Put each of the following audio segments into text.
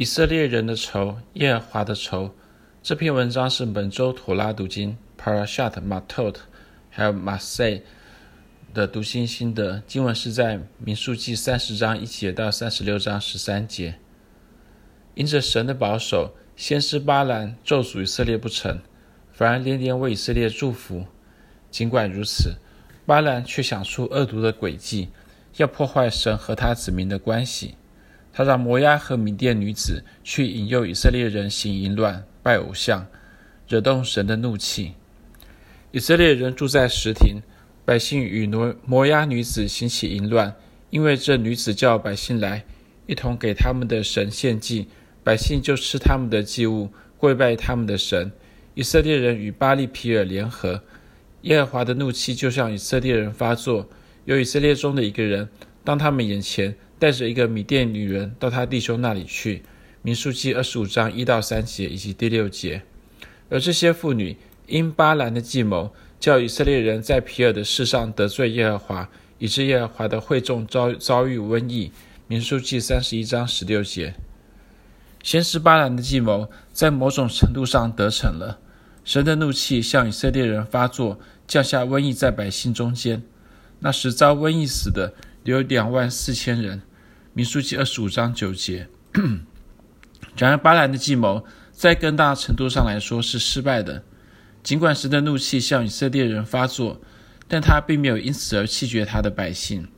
以色列人的仇，耶和华的仇。这篇文章是本周妥拉读经 Parashat Matot 还有 m a s e 的读经心得。经文是在民数记三十章一节到三十六章十三节。因着神的保守，先知巴兰咒诅以色列不成，反而连连为以色列祝福。尽管如此，巴兰却想出恶毒的诡计，要破坏神和他子民的关系。他让摩押和米甸女子去引诱以色列人行淫乱、拜偶像，惹动神的怒气。以色列人住在石亭，百姓与摩摩押女子行起淫乱，因为这女子叫百姓来，一同给他们的神献祭，百姓就吃他们的祭物，跪拜他们的神。以色列人与巴力毘珥联合，耶和华的怒气就向以色列人发作。有以色列中的一个人，当他们眼前。带着一个米甸女人到他弟兄那里去，民数记二十五章一到三节以及第六节。而这些妇女因巴兰的计谋，叫以色列人在皮尔的事上得罪耶和华，以致耶和华的会众遭遭遇瘟疫。民数记三十一章十六节。先是巴兰的计谋在某种程度上得逞了，神的怒气向以色列人发作，降下瘟疫在百姓中间。那时遭瘟疫死的有两万四千人。民书记二十五章九节。然而，巴兰的计谋在更大程度上来说是失败的。尽管神的怒气向以色列人发作，但他并没有因此而弃绝他的百姓。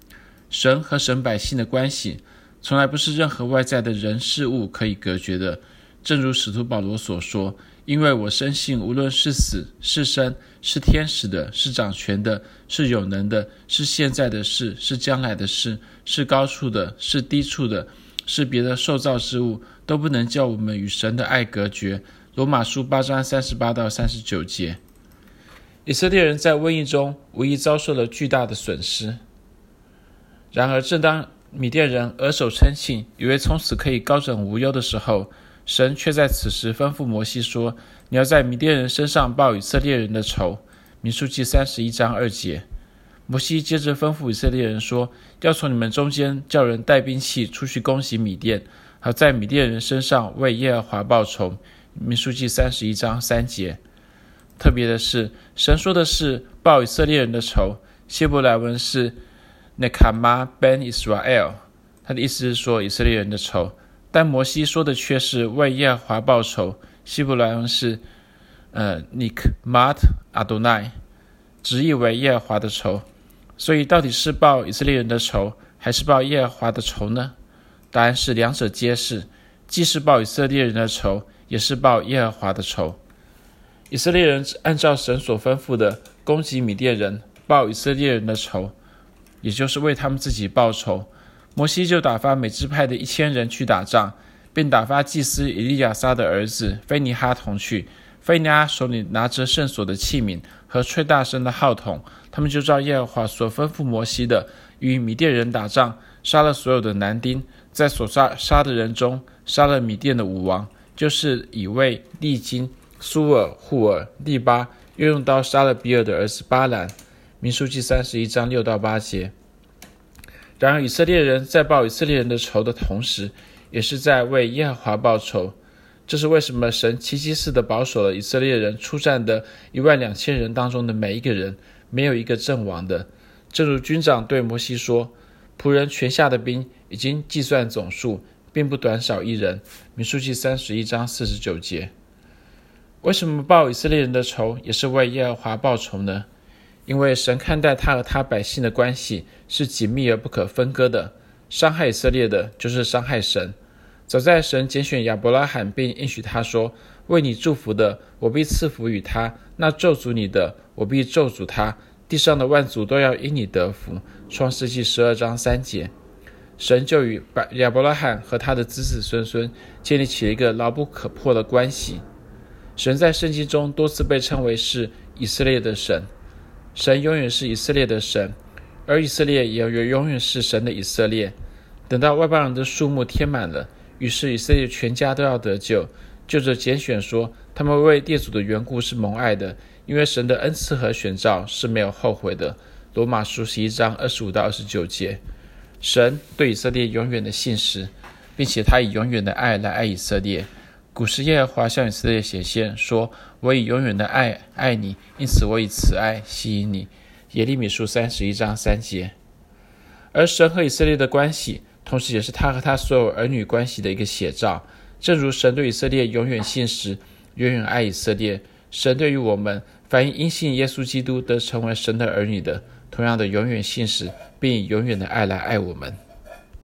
神和神百姓的关系，从来不是任何外在的人事物可以隔绝的。正如使徒保罗所说。因为我深信，无论是死是生，是天使的，是掌权的，是有能的，是现在的事，是将来的事，是高处的，是低处的，是别的受造之物，都不能叫我们与神的爱隔绝。罗马书八章三十八到三十九节。以色列人在瘟疫中无疑遭受了巨大的损失。然而，正当米甸人额手称庆，以为从此可以高枕无忧的时候，神却在此时吩咐摩西说：“你要在米甸人身上报以色列人的仇。”民数记三十一章二节。摩西接着吩咐以色列人说：“要从你们中间叫人带兵器出去攻击米甸，好在米甸人身上为耶和华报仇。”民数记三十一章三节。特别的是，神说的是报以色列人的仇，希伯来文是 “nekama ben Israel”，他的意思是说以色列人的仇。但摩西说的却是为耶和华报仇，希伯来文是，呃，nikmat Adonai，直译为耶和华的仇。所以到底是报以色列人的仇，还是报耶和华的仇呢？答案是两者皆是，既是报以色列人的仇，也是报耶和华的仇。以色列人按照神所吩咐的攻击米甸人，报以色列人的仇，也就是为他们自己报仇。摩西就打发美支派的一千人去打仗，并打发祭司以利亚撒的儿子非尼哈同去。非尼哈手里拿着圣所的器皿和吹大声的号筒，他们就照耶和华所吩咐摩西的，与米甸人打仗，杀了所有的男丁。在所杀杀的人中，杀了米甸的五王，就是以卫、利金、苏尔、户尔、利巴，又用刀杀了比尔的儿子巴兰。民数记三十一章六到八节。然而，以色列人在报以色列人的仇的同时，也是在为耶和华报仇。这是为什么神奇迹似的保守了以色列人出战的一万两千人当中的每一个人，没有一个阵亡的。正如军长对摩西说：“仆人全下的兵已经计算总数，并不短少一人。”民数记三十一章四十九节。为什么报以色列人的仇，也是为耶和华报仇呢？因为神看待他和他百姓的关系是紧密而不可分割的，伤害以色列的，就是伤害神。早在神拣选亚伯拉罕并应许他说：“为你祝福的，我必赐福与他；那咒诅你的，我必咒诅他。地上的万族都要因你得福。”创世纪十二章三节，神就与亚伯拉罕和他的子子孙孙建立起了一个牢不可破的关系。神在圣经中多次被称为是以色列的神。神永远是以色列的神，而以色列也永远是神的以色列。等到外邦人的数目填满了，于是以色列全家都要得救。就着拣选说，他们为列祖的缘故是蒙爱的，因为神的恩赐和选召是没有后悔的。罗马书十一章二十五到二十九节。神对以色列永远的信实，并且他以永远的爱来爱以色列。古时耶和华向以色列显现，说：“我以永远的爱爱你，因此我以慈爱吸引你。”耶利米书三十一章三节。而神和以色列的关系，同时也是他和他所有儿女关系的一个写照。正如神对以色列永远信实，永远爱以色列，神对于我们，凡因信耶稣基督得成为神的儿女的，同样的永远信实，并以永远的爱来爱我们。